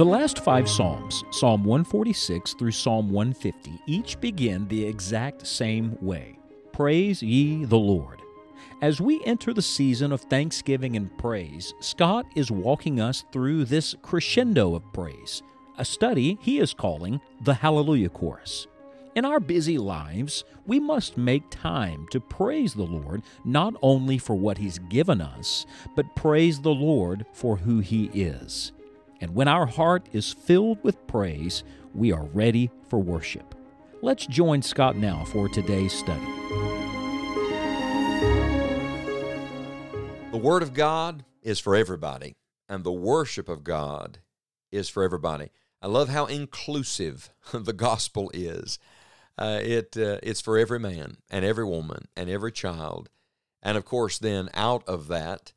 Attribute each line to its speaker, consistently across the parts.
Speaker 1: The last five Psalms, Psalm 146 through Psalm 150, each begin the exact same way Praise ye the Lord. As we enter the season of thanksgiving and praise, Scott is walking us through this crescendo of praise, a study he is calling the Hallelujah Chorus. In our busy lives, we must make time to praise the Lord not only for what He's given us, but praise the Lord for who He is. And when our heart is filled with praise, we are ready for worship. Let's join Scott now for today's study.
Speaker 2: The Word of God is for everybody, and the worship of God is for everybody. I love how inclusive the gospel is. Uh, it uh, it's for every man and every woman and every child, and of course, then out of that,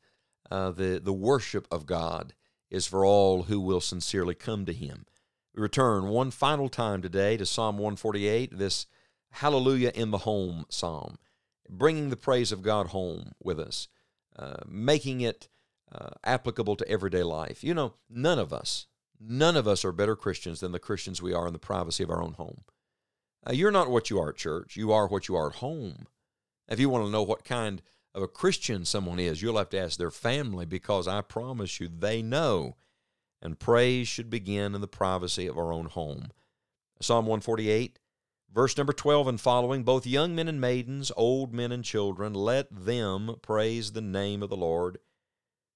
Speaker 2: uh, the the worship of God is for all who will sincerely come to Him. We return one final time today to Psalm 148, this Hallelujah in the Home psalm, bringing the praise of God home with us, uh, making it uh, applicable to everyday life. You know, none of us, none of us are better Christians than the Christians we are in the privacy of our own home. Uh, you're not what you are at church. You are what you are at home. If you want to know what kind of a Christian someone is, you'll have to ask their family because I promise you they know. And praise should begin in the privacy of our own home. Psalm 148, verse number 12 and following both young men and maidens, old men and children, let them praise the name of the Lord.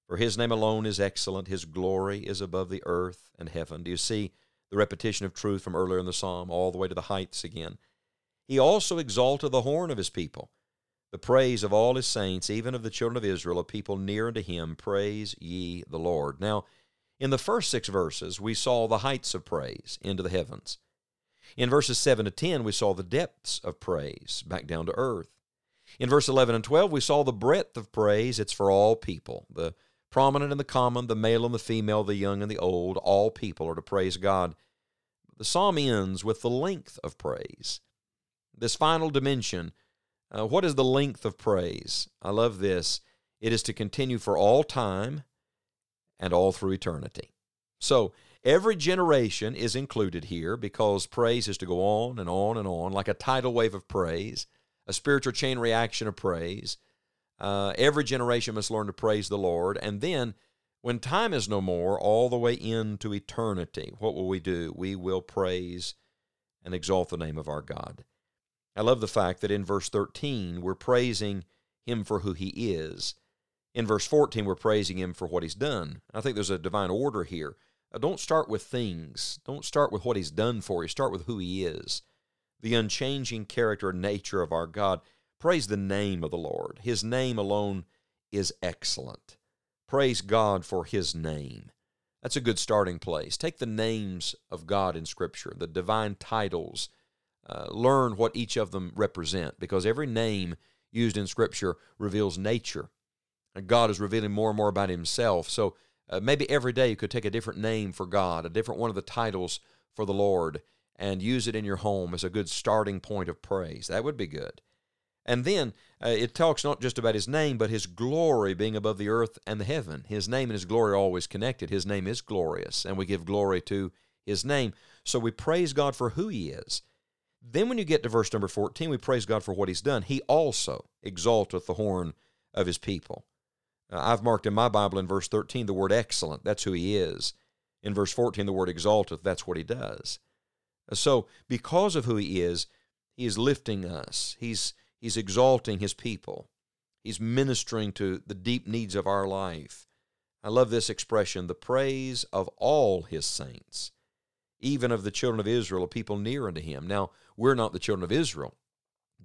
Speaker 2: For his name alone is excellent, his glory is above the earth and heaven. Do you see? the repetition of truth from earlier in the psalm, all the way to the heights again. He also exalted the horn of his people, the praise of all his saints, even of the children of Israel, a people near unto him. Praise ye the Lord. Now, in the first six verses, we saw the heights of praise into the heavens. In verses 7 to 10, we saw the depths of praise back down to earth. In verse 11 and 12, we saw the breadth of praise. It's for all people. The prominent and the common, the male and the female, the young and the old, all people are to praise God. The psalm ends with the length of praise. This final dimension, uh, what is the length of praise? I love this. It is to continue for all time and all through eternity. So, every generation is included here because praise is to go on and on and on, like a tidal wave of praise, a spiritual chain reaction of praise. Uh, every generation must learn to praise the Lord. And then, when time is no more, all the way into eternity, what will we do? We will praise and exalt the name of our God. I love the fact that in verse 13, we're praising Him for who He is. In verse 14, we're praising Him for what He's done. I think there's a divine order here. Uh, don't start with things, don't start with what He's done for you, start with who He is. The unchanging character and nature of our God. Praise the name of the Lord. His name alone is excellent. Praise God for His name. That's a good starting place. Take the names of God in Scripture, the divine titles. Uh, learn what each of them represent because every name used in Scripture reveals nature. And God is revealing more and more about Himself. So uh, maybe every day you could take a different name for God, a different one of the titles for the Lord, and use it in your home as a good starting point of praise. That would be good. And then uh, it talks not just about his name, but his glory being above the earth and the heaven. His name and his glory are always connected. His name is glorious, and we give glory to his name. So we praise God for who he is. Then when you get to verse number 14, we praise God for what he's done. He also exalteth the horn of his people. Uh, I've marked in my Bible in verse 13 the word excellent. That's who he is. In verse 14, the word exalteth. That's what he does. So because of who he is, he is lifting us. He's He's exalting his people. He's ministering to the deep needs of our life. I love this expression the praise of all his saints, even of the children of Israel, a people near unto him. Now, we're not the children of Israel,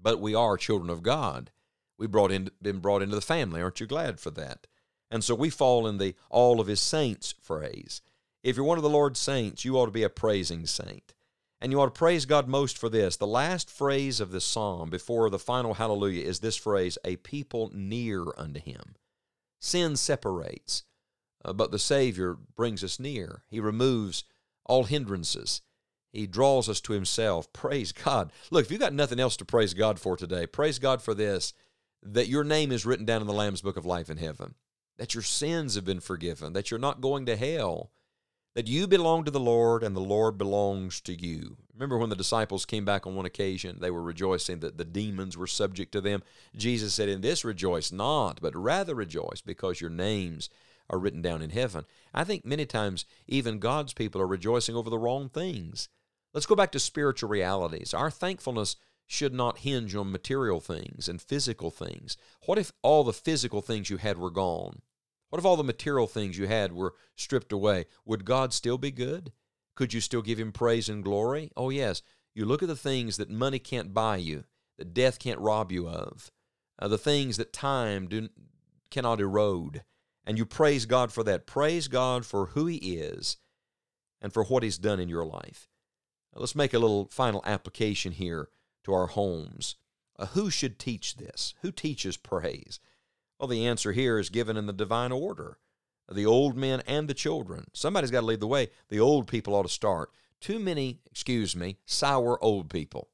Speaker 2: but we are children of God. We brought in, been brought into the family. Aren't you glad for that? And so we fall in the all of his saints phrase. If you're one of the Lord's saints, you ought to be a praising saint. And you ought to praise God most for this. The last phrase of this psalm before the final hallelujah is this phrase, a people near unto him. Sin separates, uh, but the Savior brings us near. He removes all hindrances. He draws us to himself. Praise God. Look, if you've got nothing else to praise God for today, praise God for this that your name is written down in the Lamb's book of life in heaven, that your sins have been forgiven, that you're not going to hell that you belong to the Lord and the Lord belongs to you. Remember when the disciples came back on one occasion, they were rejoicing that the demons were subject to them. Jesus said, In this rejoice not, but rather rejoice because your names are written down in heaven. I think many times even God's people are rejoicing over the wrong things. Let's go back to spiritual realities. Our thankfulness should not hinge on material things and physical things. What if all the physical things you had were gone? What if all the material things you had were stripped away? Would God still be good? Could you still give him praise and glory? Oh, yes. You look at the things that money can't buy you, that death can't rob you of, uh, the things that time do, cannot erode, and you praise God for that. Praise God for who He is and for what He's done in your life. Now, let's make a little final application here to our homes. Uh, who should teach this? Who teaches praise? Well, the answer here is given in the divine order the old men and the children. Somebody's got to lead the way. The old people ought to start. Too many, excuse me, sour old people.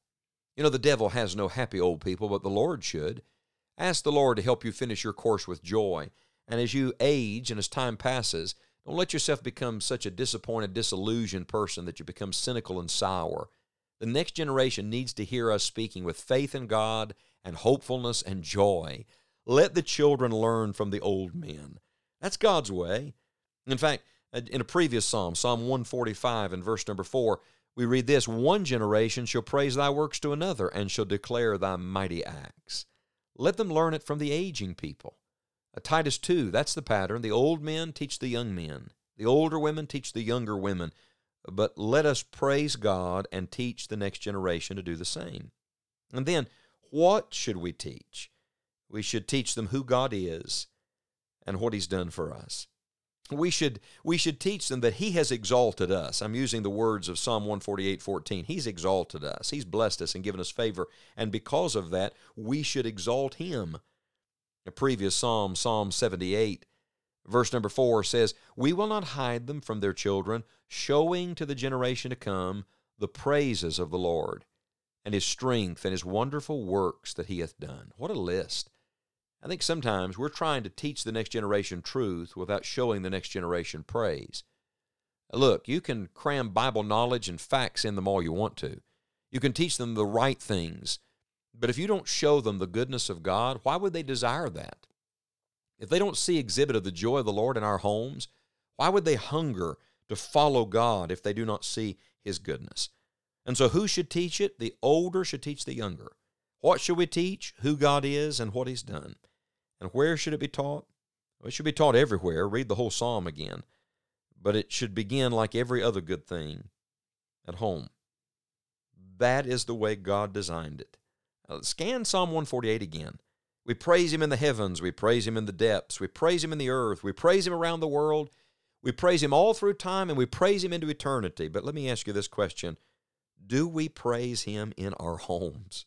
Speaker 2: You know, the devil has no happy old people, but the Lord should. Ask the Lord to help you finish your course with joy. And as you age and as time passes, don't let yourself become such a disappointed, disillusioned person that you become cynical and sour. The next generation needs to hear us speaking with faith in God and hopefulness and joy. Let the children learn from the old men. That's God's way. In fact, in a previous psalm, Psalm 145 and verse number 4, we read this One generation shall praise thy works to another and shall declare thy mighty acts. Let them learn it from the aging people. Titus 2, that's the pattern. The old men teach the young men, the older women teach the younger women. But let us praise God and teach the next generation to do the same. And then, what should we teach? We should teach them who God is and what he's done for us. We should, we should teach them that he has exalted us. I'm using the words of Psalm 148 14. He's exalted us, he's blessed us and given us favor. And because of that, we should exalt him. A previous psalm, Psalm 78, verse number 4 says, We will not hide them from their children, showing to the generation to come the praises of the Lord and his strength and his wonderful works that he hath done. What a list. I think sometimes we're trying to teach the next generation truth without showing the next generation praise. Look, you can cram Bible knowledge and facts in them all you want to. You can teach them the right things. But if you don't show them the goodness of God, why would they desire that? If they don't see exhibit of the joy of the Lord in our homes, why would they hunger to follow God if they do not see His goodness? And so, who should teach it? The older should teach the younger. What should we teach? Who God is and what He's done. And where should it be taught? Well, it should be taught everywhere. Read the whole psalm again. But it should begin like every other good thing at home. That is the way God designed it. Now, scan Psalm 148 again. We praise Him in the heavens. We praise Him in the depths. We praise Him in the earth. We praise Him around the world. We praise Him all through time and we praise Him into eternity. But let me ask you this question Do we praise Him in our homes?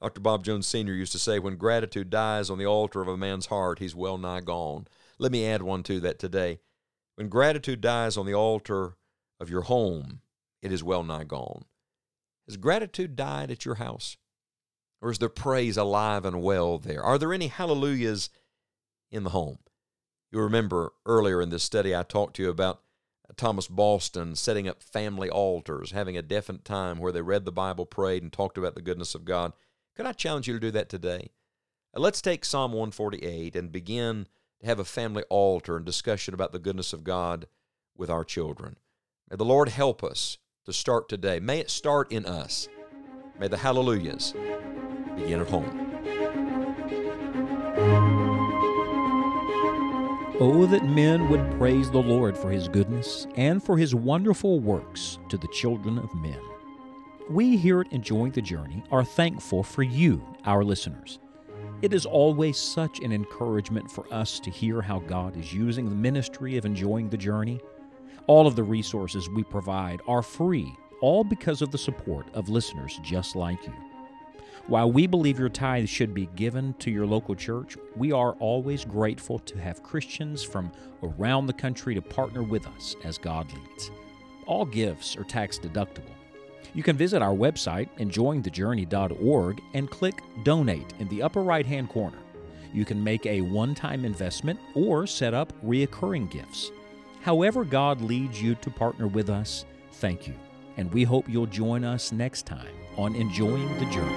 Speaker 2: Dr. Bob Jones Sr. used to say, when gratitude dies on the altar of a man's heart, he's well nigh gone. Let me add one to that today. When gratitude dies on the altar of your home, it is well nigh gone. Has gratitude died at your house? Or is there praise alive and well there? Are there any hallelujahs in the home? You remember earlier in this study, I talked to you about Thomas Boston setting up family altars, having a definite time where they read the Bible, prayed, and talked about the goodness of God. Could I challenge you to do that today? Uh, let's take Psalm 148 and begin to have a family altar and discussion about the goodness of God with our children. May the Lord help us to start today. May it start in us. May the hallelujahs begin at home.
Speaker 1: Oh, that men would praise the Lord for his goodness and for his wonderful works to the children of men. We here at Enjoying the Journey are thankful for you, our listeners. It is always such an encouragement for us to hear how God is using the ministry of Enjoying the Journey. All of the resources we provide are free, all because of the support of listeners just like you. While we believe your tithes should be given to your local church, we are always grateful to have Christians from around the country to partner with us as God leads. All gifts are tax deductible you can visit our website, enjoyingthejourney.org, and click Donate in the upper right hand corner. You can make a one time investment or set up reoccurring gifts. However, God leads you to partner with us, thank you. And we hope you'll join us next time on Enjoying the Journey.